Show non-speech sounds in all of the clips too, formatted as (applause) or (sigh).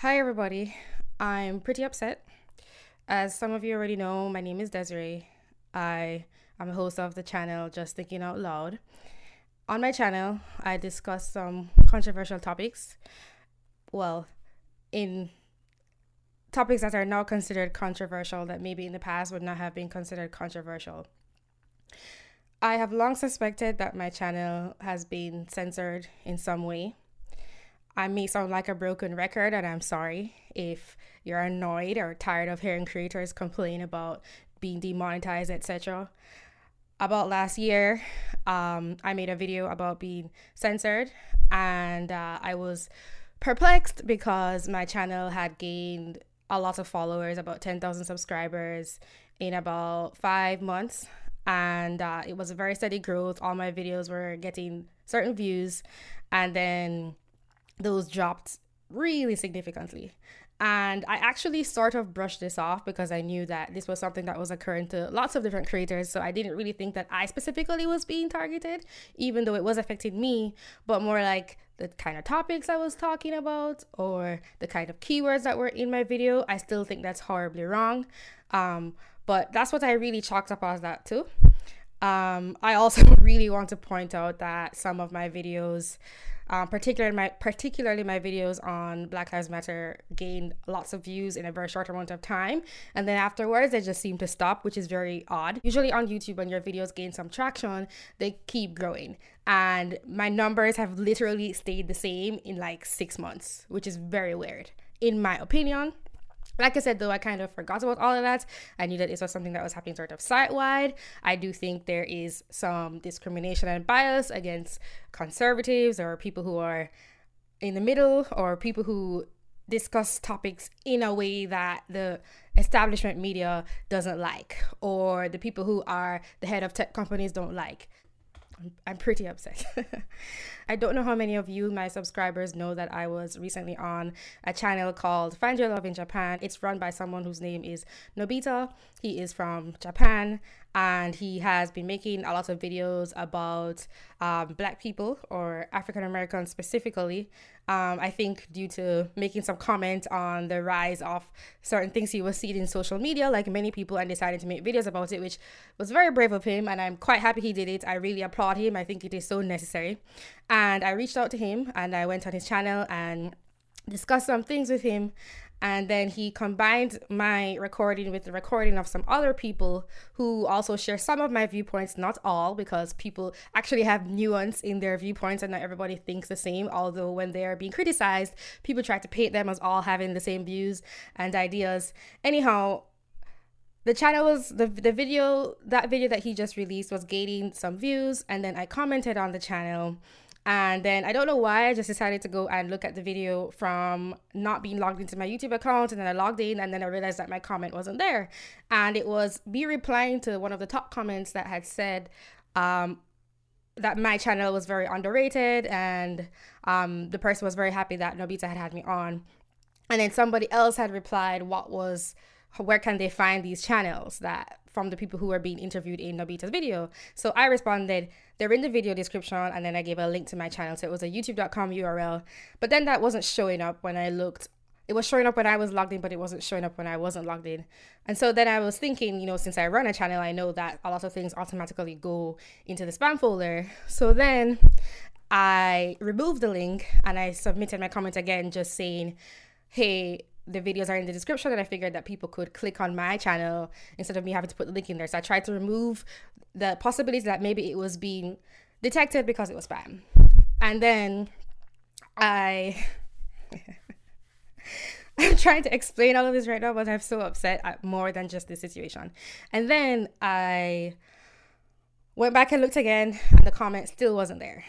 Hi, everybody. I'm pretty upset. As some of you already know, my name is Desiree. I am a host of the channel Just Thinking Out Loud. On my channel, I discuss some controversial topics. Well, in topics that are now considered controversial that maybe in the past would not have been considered controversial. I have long suspected that my channel has been censored in some way. I may sound like a broken record, and I'm sorry if you're annoyed or tired of hearing creators complain about being demonetized, etc. About last year, um, I made a video about being censored, and uh, I was perplexed because my channel had gained a lot of followers, about 10,000 subscribers in about five months. And uh, it was a very steady growth. All my videos were getting certain views. And then those dropped really significantly. And I actually sort of brushed this off because I knew that this was something that was occurring to lots of different creators. So I didn't really think that I specifically was being targeted, even though it was affecting me, but more like the kind of topics I was talking about or the kind of keywords that were in my video. I still think that's horribly wrong. Um, but that's what I really chalked up as that too. Um, I also (laughs) really want to point out that some of my videos um, particularly my particularly my videos on Black Lives Matter gained lots of views in a very short amount of time, and then afterwards they just seem to stop, which is very odd. Usually on YouTube, when your videos gain some traction, they keep growing, and my numbers have literally stayed the same in like six months, which is very weird in my opinion. Like I said, though, I kind of forgot about all of that. I knew that this was something that was happening sort of site wide. I do think there is some discrimination and bias against conservatives or people who are in the middle or people who discuss topics in a way that the establishment media doesn't like or the people who are the head of tech companies don't like. I'm pretty upset. (laughs) I don't know how many of you, my subscribers, know that I was recently on a channel called Find Your Love in Japan. It's run by someone whose name is Nobita. He is from Japan and he has been making a lot of videos about um, black people or African Americans specifically. Um, I think due to making some comments on the rise of certain things he was seeing in social media, like many people, and decided to make videos about it, which was very brave of him. And I'm quite happy he did it. I really applaud him. I think it is so necessary. And I reached out to him and I went on his channel and discussed some things with him and then he combined my recording with the recording of some other people who also share some of my viewpoints not all because people actually have nuance in their viewpoints and not everybody thinks the same. Although when they are being criticized people try to paint them as all having the same views and ideas. Anyhow the channel was the, the video that video that he just released was gaining some views. And then i commented on the channel and then I don't know why I just decided to go and look at the video from not being logged into my YouTube account. And then I logged in and then I realized that my comment wasn't there. And it was me replying to one of the top comments that had said, um, that my channel was very underrated and um, the person was very happy that Nobita had had me on. And then somebody else had replied, What was, where can they find these channels that from the people who were being interviewed in Nobita's video. So I responded, they're in the video description, and then I gave a link to my channel. So it was a youtube.com URL. But then that wasn't showing up when I looked. It was showing up when I was logged in, but it wasn't showing up when I wasn't logged in. And so then I was thinking, you know, since I run a channel, I know that a lot of things automatically go into the spam folder. So then I removed the link and I submitted my comment again, just saying, hey, the videos are in the description and I figured that people could click on my channel instead of me having to put the link in there. So I tried to remove the possibilities that maybe it was being detected because it was spam. And then I (laughs) I'm trying to explain all of this right now, but I'm so upset at more than just this situation. And then I went back and looked again, and the comment still wasn't there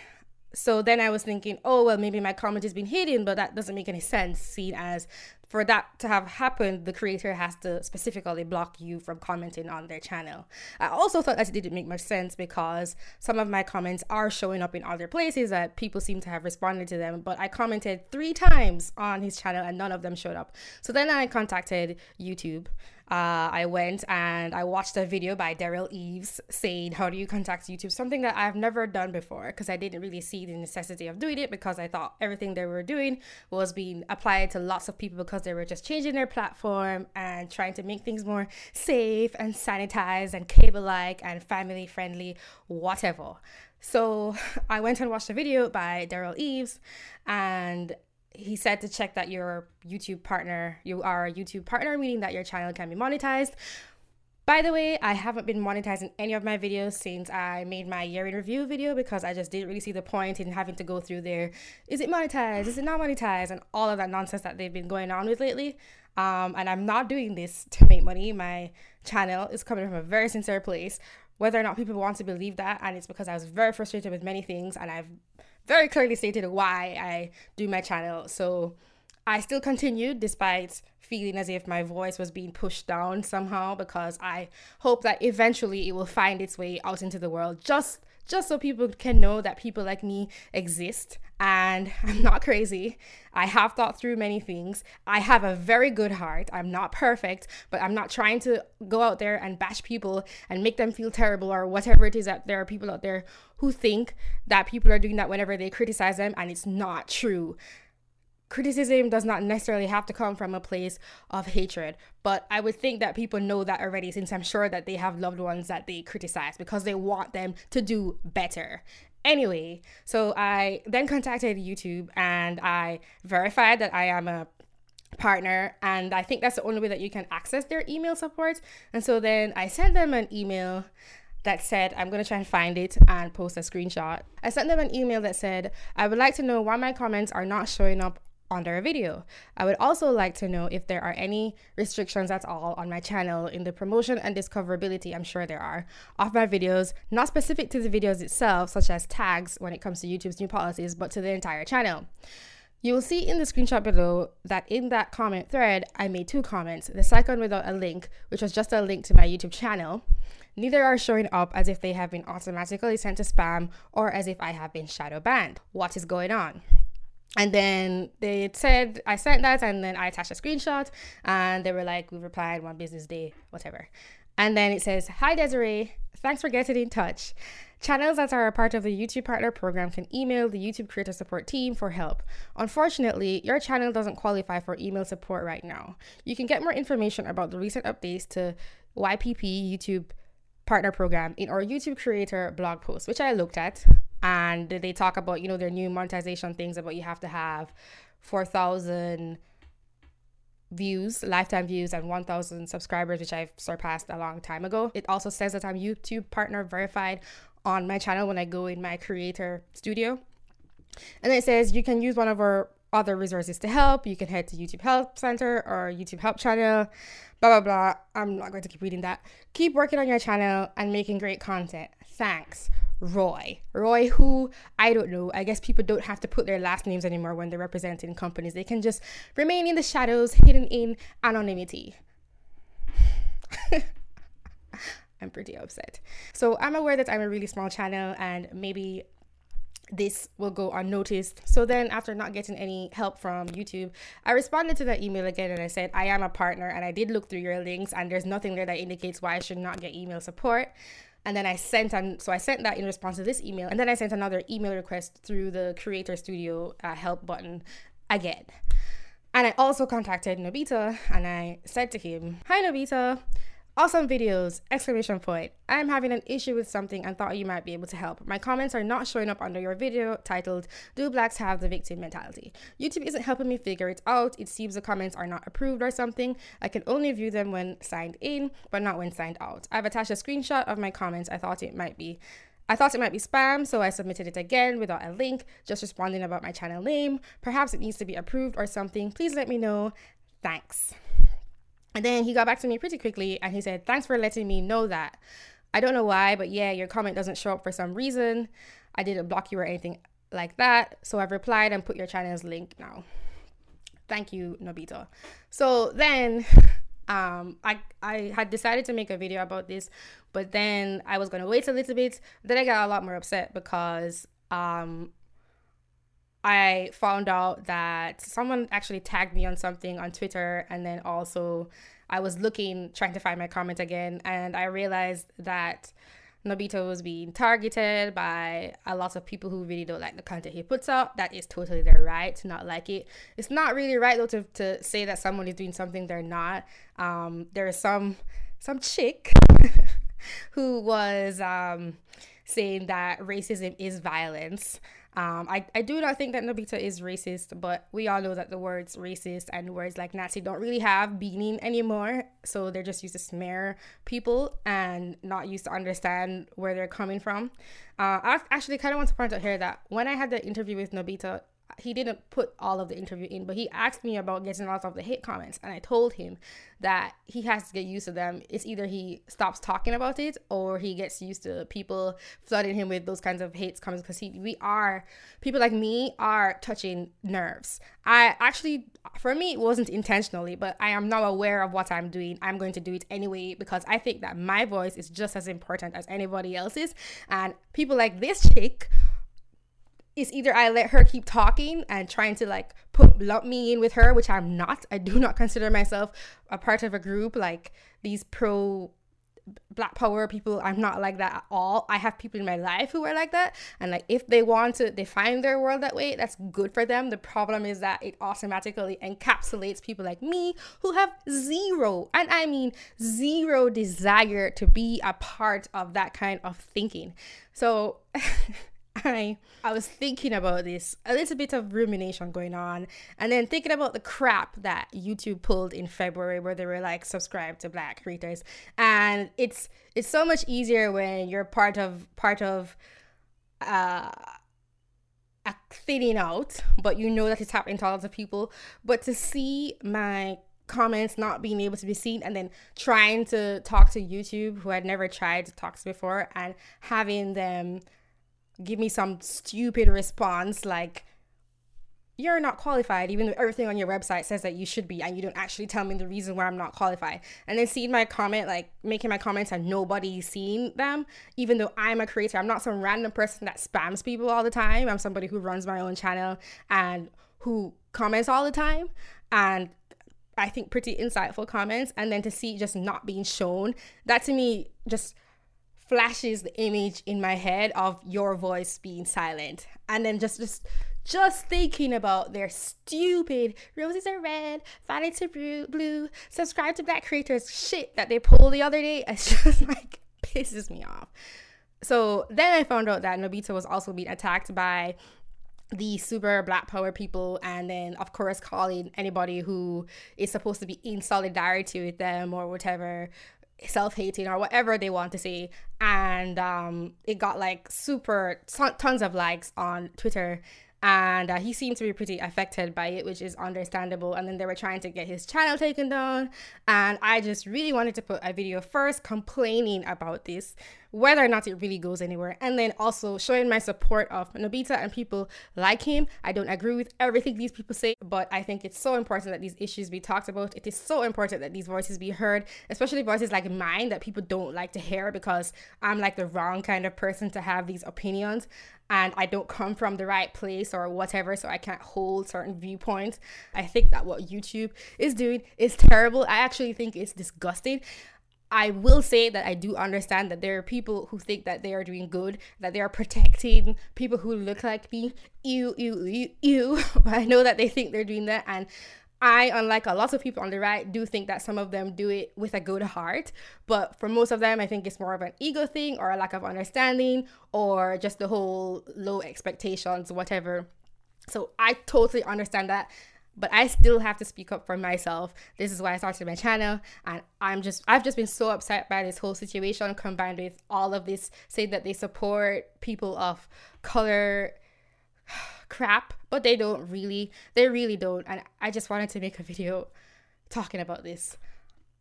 so then I was thinking, oh, well, maybe my comment has been hidden, but that doesn't make any sense, seen as for that to have happened, the creator has to specifically block you from commenting on their channel. I also thought that it didn't make much sense because some of my comments are showing up in other places that people seem to have responded to them, but I commented three times on his channel and none of them showed up. So then I contacted YouTube uh, I went and I watched a video by Derral Eves saying, How do you contact YouTube? Something that I've never done before because I didn't really see the necessity of doing it because I thought everything they were doing was being applied to lots of people because they were just changing their platform and trying to make things more safe and sanitized and cable like and family friendly, whatever. So (laughs) I went and watched a video by Derral Eves and he said to check that your YouTube partner, you are a YouTube partner, meaning that your channel can be monetized. By the way, I haven't been monetizing any of my videos since I made my year in review video because I just didn't really see the point in having to go through there. Is it monetized? Is it not monetized? And all of that nonsense that they've been going on with lately. Um, and I'm not doing this to make money. My channel is coming from a very sincere place. Whether or not people want to believe that, and it's because I was very frustrated with many things, and I've very clearly stated why I do my channel. So I still continued despite feeling as if my voice was being pushed down somehow because I hope that eventually it will find its way out into the world just just so people can know that people like me exist and (laughs) I'm not crazy. I have thought through many things. I have a very good heart. I'm not perfect, but I'm not trying to go out there and bash people and make them feel terrible or whatever it is that there are people out there who think that people are doing that whenever they criticize them and it's not true criticism does not necessarily have to come from a place of hatred but i would think that people know that already since i'm sure that they have loved ones that they criticize because they want them to do better anyway so i then contacted youtube and i verified that i am a partner and i think that's the only way that you can access their email support and so then i sent them an email that said, I'm going to try and find it and post a screenshot. I sent them an email that said, I would like to know why my comments are not showing up under a video. I would also like to know if there are any restrictions at all on my channel in the promotion and discoverability, I'm sure there are, of my videos, not specific to the videos itself, such as tags when it comes to YouTube's new policies, but to the entire channel. You will see in the screenshot below that in that comment thread, I made two comments. The second without a link, which was just a link to my YouTube channel. Neither are showing up as if they have been automatically sent to spam or as if I have been shadow banned. What is going on? And then they said I sent that, and then I attached a screenshot, and they were like, "We replied one business day, whatever." And then it says, "Hi Desiree, thanks for getting in touch. Channels that are a part of the YouTube Partner Program can email the YouTube Creator Support team for help. Unfortunately, your channel doesn't qualify for email support right now. You can get more information about the recent updates to YPP YouTube Partner Program in our YouTube Creator blog post, which I looked at and they talk about you know their new monetization things about you have to have 4000 views lifetime views and 1000 subscribers which i've surpassed a long time ago. It also says that i'm youtube partner verified on my channel when i go in my creator studio. And it says you can use one of our other resources to help. You can head to youtube help center or youtube help channel blah blah blah. I'm not going to keep reading that. Keep working on your channel and making great content. Thanks Roy. Roy, who I don't know. I guess people don't have to put their last names anymore when they're representing companies. They can just remain in the shadows, hidden in anonymity. (laughs) I'm pretty upset. So I'm aware that I'm a really small channel and maybe this will go unnoticed. So then, after not getting any help from YouTube, I responded to that email again and I said, I am a partner and I did look through your links and there's nothing there that indicates why I should not get email support. And then I sent and so I sent that in response to this email. And then I sent another email request through the Creator Studio uh, help button again. And I also contacted Nobita and I said to him, Hi Nobita, Awesome videos! Exclamation point. I am having an issue with something and thought you might be able to help. My comments are not showing up under your video titled Do Blacks Have the Victim Mentality? YouTube isn't helping me figure it out. It seems the comments are not approved or something. I can only view them when signed in, but not when signed out. I've attached a screenshot of my comments. I thought it might be I thought it might be spam, so I submitted it again without a link, just responding about my channel name. Perhaps it needs to be approved or something. Please let me know. Thanks. And then he got back to me pretty quickly and he said, Thanks for letting me know that. I don't know why, but yeah, your comment doesn't show up for some reason. I didn't block you or anything like that. So I've replied and put your channel's link now. thank you, Nobita. So then (laughs) um I I had decided to make a video about this, but then I was gonna wait a little bit. Then I got a lot more upset because um I found out that someone actually tagged me on something on Twitter and then also I was looking trying to find my comment again and I realized that Nobita was being targeted by a lot of people who really don't like the content he puts out. That is totally their right to not like it. It's not really right though to, to say that someone is doing something they're not. Um, there is some some chick (laughs) who was um, saying that racism is violence. Um, I, I do not think that Nobita is racist, but we all know that the words racist and words like Nazi don't really have meaning anymore. So they're just used to smear people and not used to understand where they're coming from. Uh, I actually kind of want to point out here that when I had the interview with Nobita, he didn't put all of the interview in, but he asked me about getting a lot of the hate comments, and I told him that he has to get used to them. It's either he stops talking about it or he gets used to people flooding him with those kinds of hate comments because he we are people like me are touching nerves. I actually for me it wasn't intentionally, but I am now aware of what I'm doing. I'm going to do it anyway because I think that my voice is just as important as anybody else's, and people like this chick is either I let her keep talking and trying to like put lump me in with her, which I'm not. I do not (laughs) consider myself a part of a group like these pro black power people i'm not like that at all. I have people in my life who are like that and like if they want to define their world that way that's good for them. The problem is that it automatically encapsulates people like me who have zero and i mean zero desire to be a part of that kind of thinking. So (laughs) I I was thinking about this, a little bit of rumination going on, and then thinking about the crap that YouTube pulled in February where they were like subscribe to black creators. And it's it's so much easier when you're part of part of uh a thinning out, but you know that it's happening to lots of people. But to see my comments not being able to be seen and then trying to talk to YouTube who had never tried to talk to before and having them give me some stupid response like you're not qualified, even though everything on your website says that you should be, and you don't actually tell me the reason why I'm not qualified. And then seeing my comment, like making my comments and nobody's seeing them, even though I'm a creator, I'm not some random person that spams people all the time. I'm somebody who runs my own channel and who comments all the time. And I think pretty insightful comments. And then to see just not being shown, that to me just flashes the image in my head of your voice being silent and then just just just thinking about their stupid roses are red, violets are blue, subscribe to black creators shit that they pulled the other day. (laughs) It's just like pisses me off. So then I found out that Nobita was also being attacked by the super black power people and then of course calling anybody who is supposed to be in solidarity with them or whatever self-hating or whatever they want to say. And um, it got like super tons of likes on twitter and uh, he seemed to be pretty affected by it which is understandable and then they were trying to get his channel taken down and i just really wanted to put a video first complaining about this whether or not it really goes anywhere. And then also showing my support of Nobita and people like him. I don't agree with everything these people say, but I think it's so important that these issues be talked about. It is so important that these voices be heard, especially voices like mine that people don't like to hear because I'm like the wrong kind of person to have these opinions and I don't come from the right place or whatever, so I can't hold certain viewpoints. I think that what YouTube is doing is terrible. I actually think it's disgusting. I will say that I do understand that there are people who think that they are doing good, that they are protecting people who look like me. You, you, you, you. But I know that they think they're doing that. And I, unlike a lot of people on the right, do think that some of them do it with a good heart. But for most of them, I think it's more of an ego thing or a lack of understanding or just the whole low expectations, whatever. So I totally understand that but I still have to speak up for myself. This is why I started my channel, and I'm just I've just been so upset by this whole situation combined with all of this saying that they support people of color crap, but they don't really. They really don't, and I just wanted to make a video talking about this.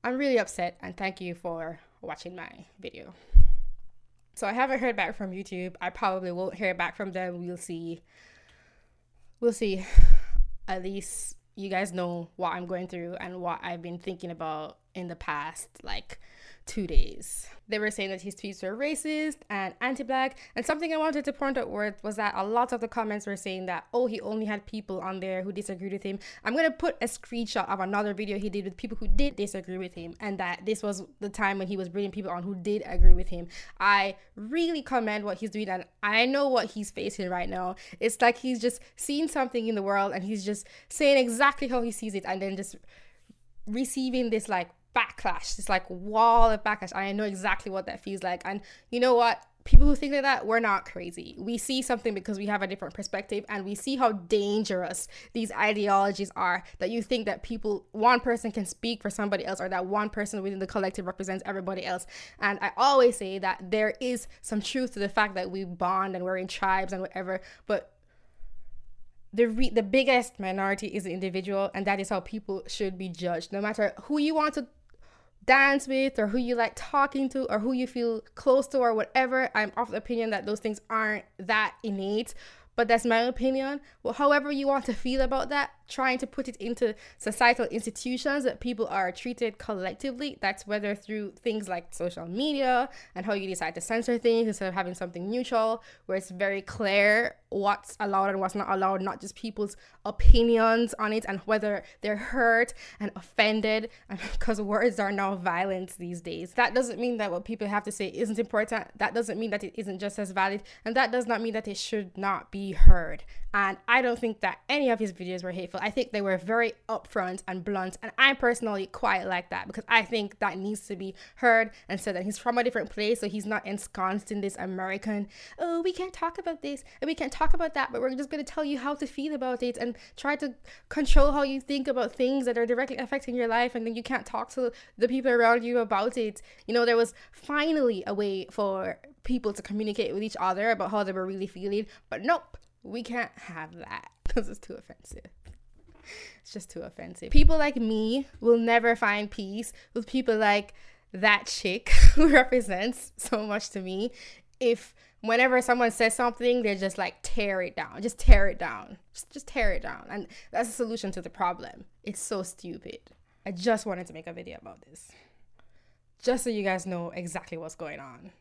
I'm really upset, and thank you for watching my video. So I haven't heard back from YouTube. I probably won't hear back from them. We'll see. We'll see at least you guys know what I'm going through and what I've been thinking about in the past like two days. They were saying that his tweets were racist and anti black. And something I wanted to point out was that a lot of the comments were saying that, oh, he only had people on there who disagreed with him. I'm going to put a screenshot of another video he did with people who did disagree with him, and that this was the time when he was bringing people on who did agree with him. I really commend what he's doing, and I know what he's facing right now. It's like he's just seeing something in the world and he's just saying exactly how he sees it, and then just receiving this like backlash, this like wall of backlash. I know exactly what that feels like. And you know what? People who think like that, we're not crazy. We see something because we have a different perspective and we see how dangerous these ideologies are. That you think that people, one person can speak for somebody else or that one person within the collective represents everybody else. And I always say that there is some truth to the fact that we bond and we're in tribes and whatever, but the re- the biggest minority is the individual and that is how people should be judged no matter who you want to dance with or who you like talking to or who you feel close to or whatever i'm of the opinion that those things aren't that innate. But that's my opinion. Well however you want to feel about that trying to put it into societal institutions that people are treated collectively. That's whether through things like social media and how you decide to censor things instead of having something neutral where it's very clear what's allowed and what's not allowed, not just people's opinions on it and whether they're hurt and offended. Because (laughs) words are now violence these days. That doesn't mean that what people have to say isn't important. That doesn't mean that it isn't just as valid. And that does not mean that it should not be heard. And I don't think that any of his videos were hateful. I think they were very upfront and blunt. And I personally quite like that because I think that needs to be heard and said that he's from a different place. So he's not ensconced in this American, oh, we can't talk about this and we can't talk about that, but we're just going to tell you how to feel about it and try to control how you think about things that are directly affecting your life. And then you can't talk to the people around you about it. You know, there was finally a way for people to communicate with each other about how they were really feeling. But nope, we can't have that (laughs) because it's too offensive. It's just too offensive. People like me will never find peace with people like that chick (laughs) who represents so much to me. If whenever someone says something they just like tear it down. Just tear it down. Just, just tear it down. And that's the solution to the problem. It's so stupid. I just wanted to make a video about this. Just so you guys know exactly what's going on